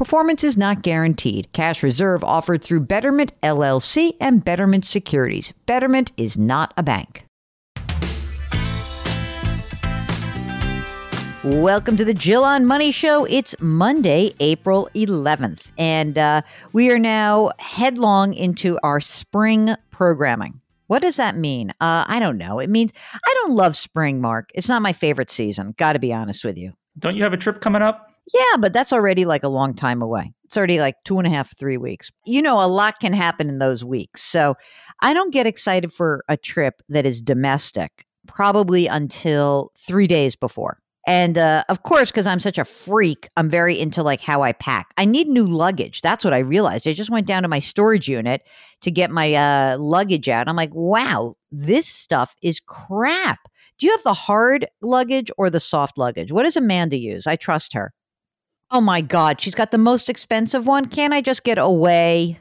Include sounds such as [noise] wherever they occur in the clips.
Performance is not guaranteed. Cash reserve offered through Betterment LLC and Betterment Securities. Betterment is not a bank. Welcome to the Jill on Money Show. It's Monday, April 11th, and uh, we are now headlong into our spring programming. What does that mean? Uh, I don't know. It means I don't love spring, Mark. It's not my favorite season. Got to be honest with you. Don't you have a trip coming up? Yeah, but that's already like a long time away. It's already like two and a half, three weeks. You know, a lot can happen in those weeks. So I don't get excited for a trip that is domestic probably until three days before. And uh, of course, because I'm such a freak, I'm very into like how I pack. I need new luggage. That's what I realized. I just went down to my storage unit to get my uh, luggage out. I'm like, wow, this stuff is crap. Do you have the hard luggage or the soft luggage? What does Amanda use? I trust her. Oh my God, she's got the most expensive one. Can't I just get away?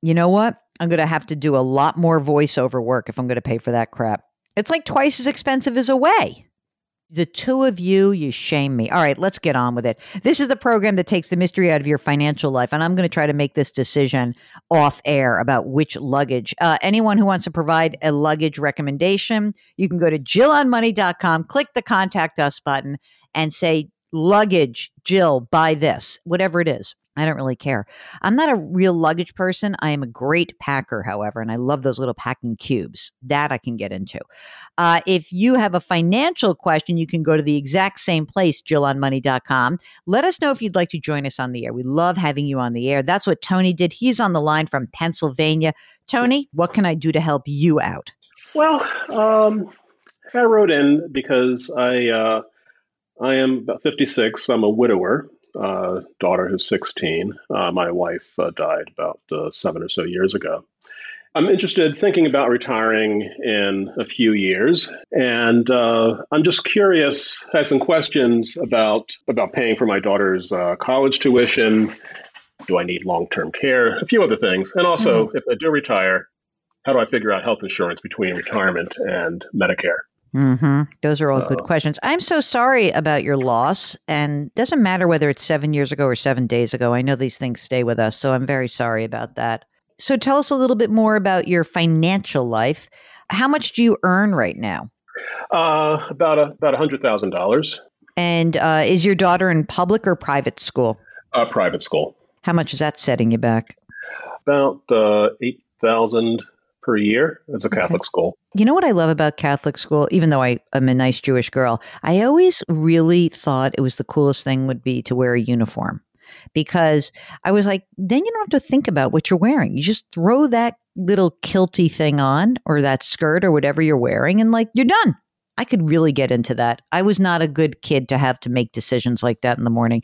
You know what? I'm going to have to do a lot more voiceover work if I'm going to pay for that crap. It's like twice as expensive as away. The two of you, you shame me. All right, let's get on with it. This is the program that takes the mystery out of your financial life, and I'm going to try to make this decision off air about which luggage. Uh, anyone who wants to provide a luggage recommendation, you can go to jillonmoney.com, click the contact us button, and say, luggage, Jill, buy this, whatever it is. I don't really care. I'm not a real luggage person. I am a great packer, however, and I love those little packing cubes. That I can get into. Uh, if you have a financial question, you can go to the exact same place, jillonmoney.com. Let us know if you'd like to join us on the air. We love having you on the air. That's what Tony did. He's on the line from Pennsylvania. Tony, what can I do to help you out? Well, um, I wrote in because I. Uh, I am about 56. I'm a widower, uh, daughter who's 16. Uh, my wife uh, died about uh, seven or so years ago. I'm interested thinking about retiring in a few years, and uh, I'm just curious. I had some questions about about paying for my daughter's uh, college tuition. Do I need long term care? A few other things, and also mm-hmm. if I do retire, how do I figure out health insurance between retirement and Medicare? Mm-hmm. Those are all so. good questions. I'm so sorry about your loss, and doesn't matter whether it's seven years ago or seven days ago. I know these things stay with us, so I'm very sorry about that. So tell us a little bit more about your financial life. How much do you earn right now? Uh, about a, about a hundred thousand dollars. And uh, is your daughter in public or private school? Uh, private school. How much is that setting you back? About uh, eight thousand per year as a Catholic school. You know what I love about Catholic school, even though I am a nice Jewish girl, I always really thought it was the coolest thing would be to wear a uniform because I was like, then you don't have to think about what you're wearing. You just throw that little kilty thing on or that skirt or whatever you're wearing and like you're done. I could really get into that. I was not a good kid to have to make decisions like that in the morning.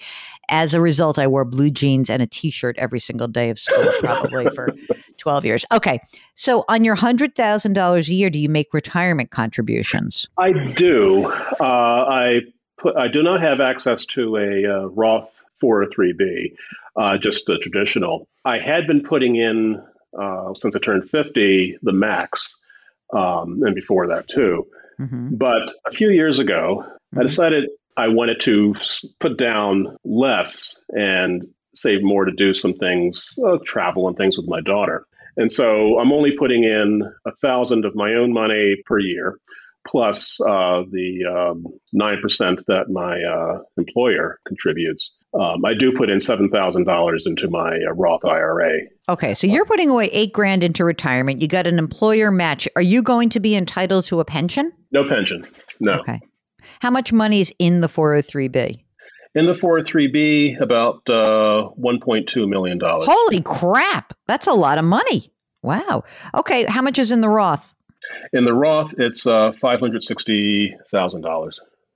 As a result, I wore blue jeans and a t shirt every single day of school, probably for [laughs] 12 years. Okay. So, on your $100,000 a year, do you make retirement contributions? I do. Uh, I, put, I do not have access to a uh, Roth 403B, uh, just the traditional. I had been putting in, uh, since I turned 50, the max um, and before that too. Mm-hmm. But a few years ago, mm-hmm. I decided I wanted to put down less and save more to do some things, uh, travel and things with my daughter. And so I'm only putting in a thousand of my own money per year, plus uh, the um, nine percent that my uh, employer contributes. Um, I do put in seven thousand dollars into my uh, Roth IRA. Okay, so you're putting away eight grand into retirement. You got an employer match. Are you going to be entitled to a pension? No pension. No. Okay. How much money is in the 403b? In the 403b, about uh, $1.2 million. Holy crap. That's a lot of money. Wow. Okay. How much is in the Roth? In the Roth, it's uh, $560,000.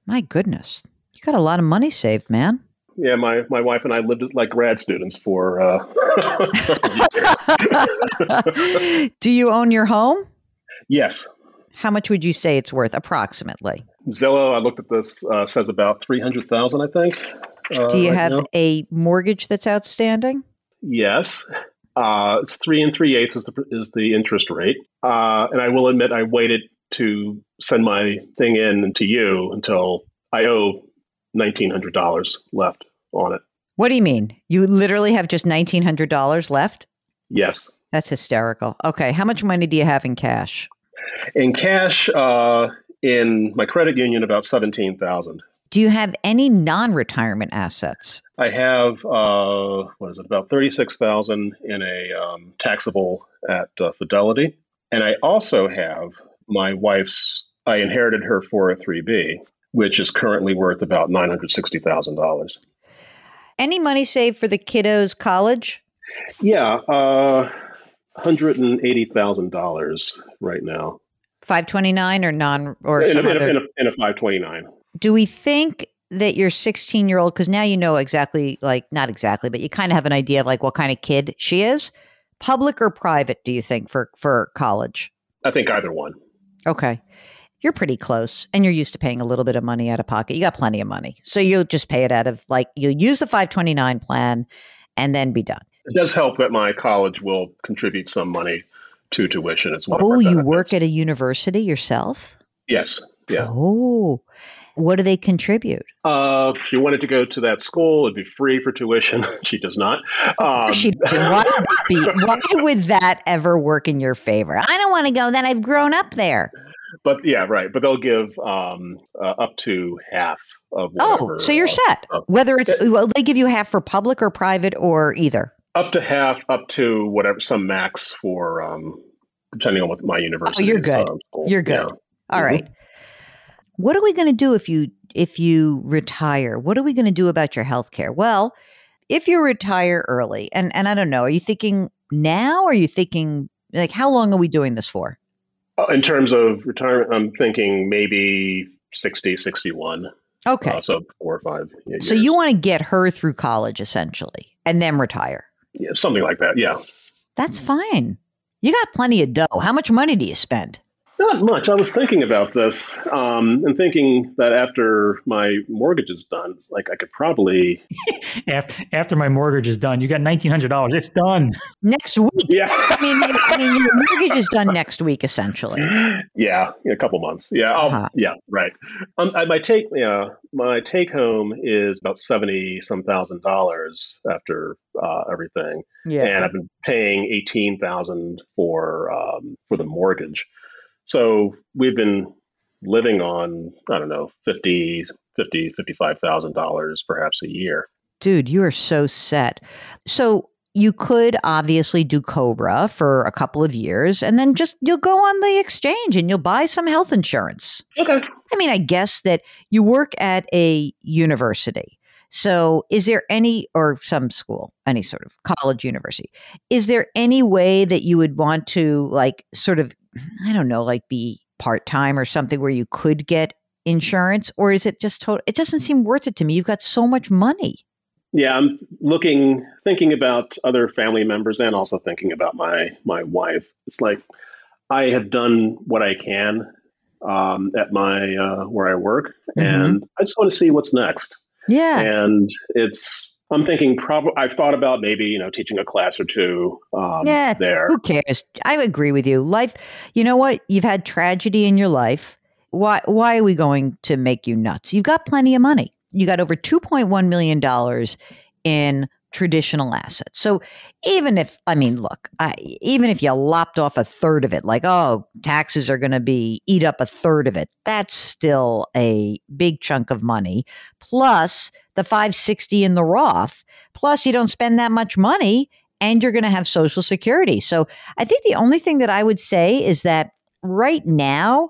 My goodness. You got a lot of money saved, man. Yeah, my, my wife and I lived like grad students for uh, [laughs] [laughs] Do you own your home? Yes. How much would you say it's worth approximately? Zillow, I looked at this, uh, says about 300000 I think. Uh, Do you right have now. a mortgage that's outstanding? Yes. Uh, it's three and three eighths is the, is the interest rate. Uh, and I will admit, I waited to send my thing in to you until I owe $1,900 left on it. What do you mean? You literally have just $1,900 left? Yes. That's hysterical. Okay. How much money do you have in cash? In cash, uh, in my credit union about 17,000. Do you have any non-retirement assets? I have uh, what is it about 36,000 in a um, taxable at uh, Fidelity, and I also have my wife's. I inherited her 403b, which is currently worth about $960,000. Any money saved for the kiddos' college? Yeah, uh, $180,000 right now. 529 or non or in, a, other... in, a, in a 529. Do we think that your 16 year old, because now you know exactly, like, not exactly, but you kind of have an idea of like what kind of kid she is, public or private, do you think, for, for college? I think either one. Okay. You're pretty close and you're used to paying a little bit of money out of pocket. You got plenty of money. So you'll just pay it out of like, you'll use the 529 plan and then be done. It does help that my college will contribute some money to tuition. It's one. Oh, you work at a university yourself? Yes. Yeah. Oh, what do they contribute? Uh, she wanted to go to that school; it'd be free for tuition. [laughs] she does not. Um, she doesn't. Why would, be, [laughs] why would that ever work in your favor? I don't want to go. Then I've grown up there. But yeah, right. But they'll give um, uh, up to half of. Oh, whatever, oh, so you're uh, set. Whether it's well, they give you half for public or private or either up to half, up to whatever some max for um, depending on what my university. Oh, you're good. Um, you're good. Yeah. All mm-hmm. right. What are we going to do if you if you retire? What are we going to do about your health care? Well, if you retire early, and and I don't know, are you thinking now? Or are you thinking like how long are we doing this for? Uh, in terms of retirement, I'm thinking maybe 60, 61. Okay. Uh, so four or five. Years. So you want to get her through college essentially and then retire. Yeah, something like that. Yeah. That's fine. You got plenty of dough. How much money do you spend? Not much. I was thinking about this um, and thinking that after my mortgage is done, like I could probably [laughs] after, after my mortgage is done, you got nineteen hundred dollars. It's done next week. Yeah, I mean, I mean, your mortgage is done next week, essentially. Yeah, in a couple months. Yeah, uh-huh. yeah, right. Um, my take, yeah, my take home is about seventy some thousand dollars after uh, everything. Yeah, and I've been paying eighteen thousand for um, for the mortgage. So we've been living on, I don't know, 50, 50, $55,000 perhaps a year. Dude, you are so set. So you could obviously do Cobra for a couple of years and then just you'll go on the exchange and you'll buy some health insurance. Okay. I mean, I guess that you work at a university. So, is there any, or some school, any sort of college, university, is there any way that you would want to, like, sort of I don't know, like be part time or something where you could get insurance, or is it just total? It doesn't seem worth it to me. You've got so much money. Yeah, I'm looking, thinking about other family members, and also thinking about my my wife. It's like I have done what I can um, at my uh, where I work, mm-hmm. and I just want to see what's next. Yeah, and it's I'm thinking probably I've thought about maybe you know teaching a class or two. Um, Yeah, there. Who cares? I agree with you. Life, you know what? You've had tragedy in your life. Why why are we going to make you nuts? You've got plenty of money. You got over 2.1 million dollars in traditional assets. So even if I mean, look, I, even if you lopped off a third of it, like oh, taxes are going to be eat up a third of it, that's still a big chunk of money. Plus the 560 in the Roth. Plus you don't spend that much money and you're going to have social security. So I think the only thing that I would say is that right now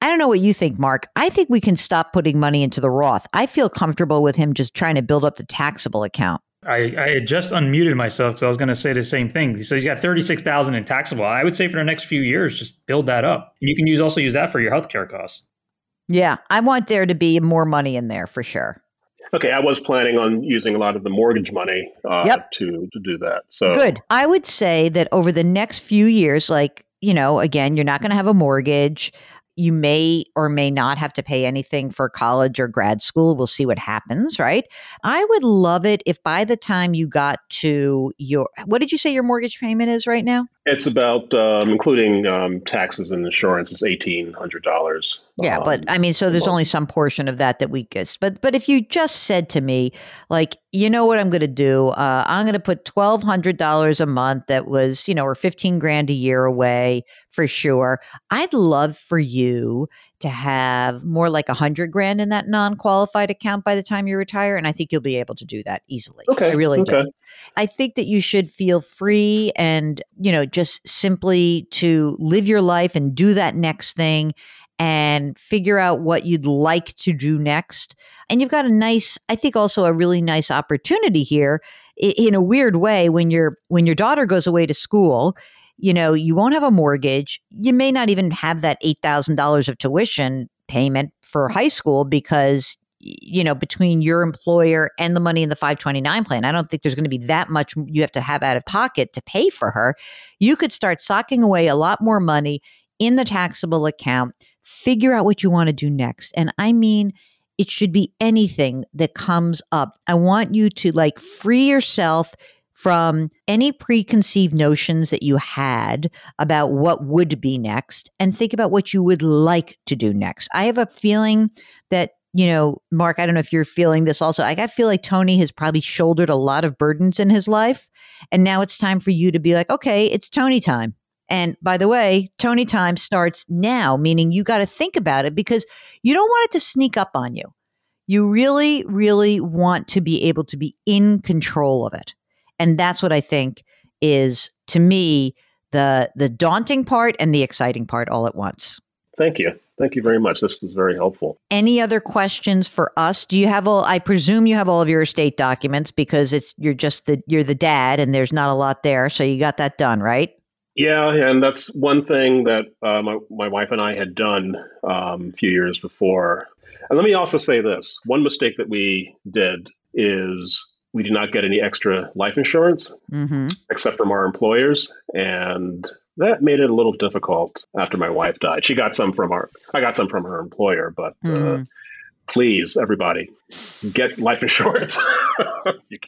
I don't know what you think, Mark. I think we can stop putting money into the Roth. I feel comfortable with him just trying to build up the taxable account. I, I had just unmuted myself because I was going to say the same thing. So he's got thirty six thousand in taxable. I would say for the next few years, just build that up. You can use also use that for your healthcare costs. Yeah, I want there to be more money in there for sure. Okay, I was planning on using a lot of the mortgage money uh, Yep. to to do that. So Good. I would say that over the next few years, like, you know, again, you're not going to have a mortgage. You may or may not have to pay anything for college or grad school. We'll see what happens, right? I would love it if by the time you got to your, what did you say your mortgage payment is right now? It's about um, including um, taxes and insurance. It's eighteen hundred dollars. Yeah, but I mean, so there's only some portion of that that we get. But but if you just said to me, like, you know what I'm going to do? Uh, I'm going to put twelve hundred dollars a month. That was, you know, or fifteen grand a year away for sure. I'd love for you to have more like a hundred grand in that non-qualified account by the time you retire, and I think you'll be able to do that easily. Okay, I really okay. do. I think that you should feel free and, you know, just simply to live your life and do that next thing and figure out what you'd like to do next. And you've got a nice, I think also a really nice opportunity here in a weird way when your when your daughter goes away to school, you know, you won't have a mortgage. You may not even have that $8,000 of tuition payment for high school because you know between your employer and the money in the 529 plan i don't think there's going to be that much you have to have out of pocket to pay for her. You could start socking away a lot more money in the taxable account figure out what you want to do next. And i mean it should be anything that comes up. I want you to like free yourself from any preconceived notions that you had about what would be next and think about what you would like to do next. I have a feeling that, you know, Mark, I don't know if you're feeling this also. I feel like Tony has probably shouldered a lot of burdens in his life. And now it's time for you to be like, okay, it's Tony time. And by the way, Tony time starts now, meaning you got to think about it because you don't want it to sneak up on you. You really, really want to be able to be in control of it. And that's what I think is to me the the daunting part and the exciting part all at once. Thank you. Thank you very much. This is very helpful. Any other questions for us? Do you have all I presume you have all of your estate documents because it's you're just the you're the dad and there's not a lot there, so you got that done, right? Yeah, and that's one thing that uh, my my wife and I had done um, a few years before. And let me also say this: one mistake that we did is we did not get any extra life insurance Mhm. except from our employers, and that made it a little difficult after my wife died. She got some from our, I got some from her employer, but uh, Mhm. please, everybody, get life insurance. [laughs]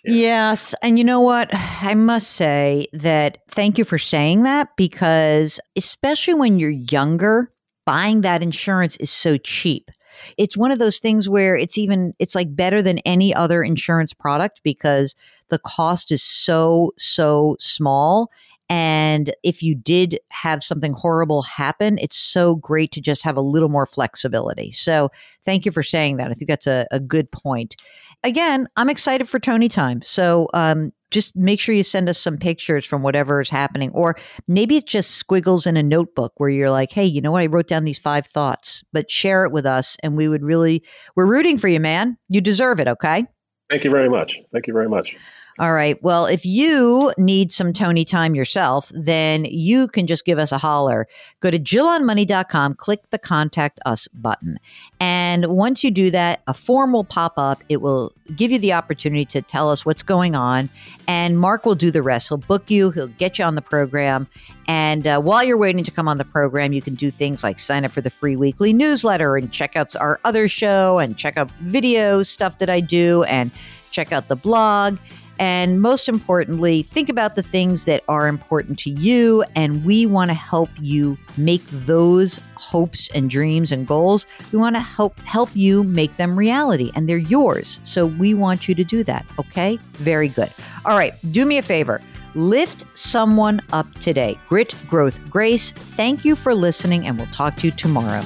Yes. And you know what? I must say that thank you for saying that because, especially when you're younger, buying that insurance is so cheap. It's one of those things where it's even, it's like better than any other insurance product because the cost is so, so small. And if you did have something horrible happen, it's so great to just have a little more flexibility. So thank you for saying that. I think that's a, a good point again, I'm excited for Tony time. So um, just make sure you send us some pictures from whatever is happening. Or maybe it's just squiggles in a notebook where you're like, hey, you know what? I wrote down these five thoughts, but share it with us. And we would really, we're rooting for you, man. You deserve it. Okay. Thank you very much. Thank you very much. All right. Well, if you need some Tony time yourself, then you can just give us a holler. Go to jillonmoney.com, click the contact us button. And once you do that, a form will pop up. It will give you the opportunity to tell us what's going on. And Mark will do the rest. He'll book you, he'll get you on the program. And uh, while you're waiting to come on the program, you can do things like sign up for the free weekly newsletter and check out our other show and check out video stuff that I do and check out the blog. And most importantly, think about the things that are important to you. And we want to help you make those hopes and dreams and goals. We want to help help you make them reality and they're yours. So we want you to do that. Okay. Very good. All right. Do me a favor. Lift someone up today. Grit, growth, grace. Thank you for listening, and we'll talk to you tomorrow.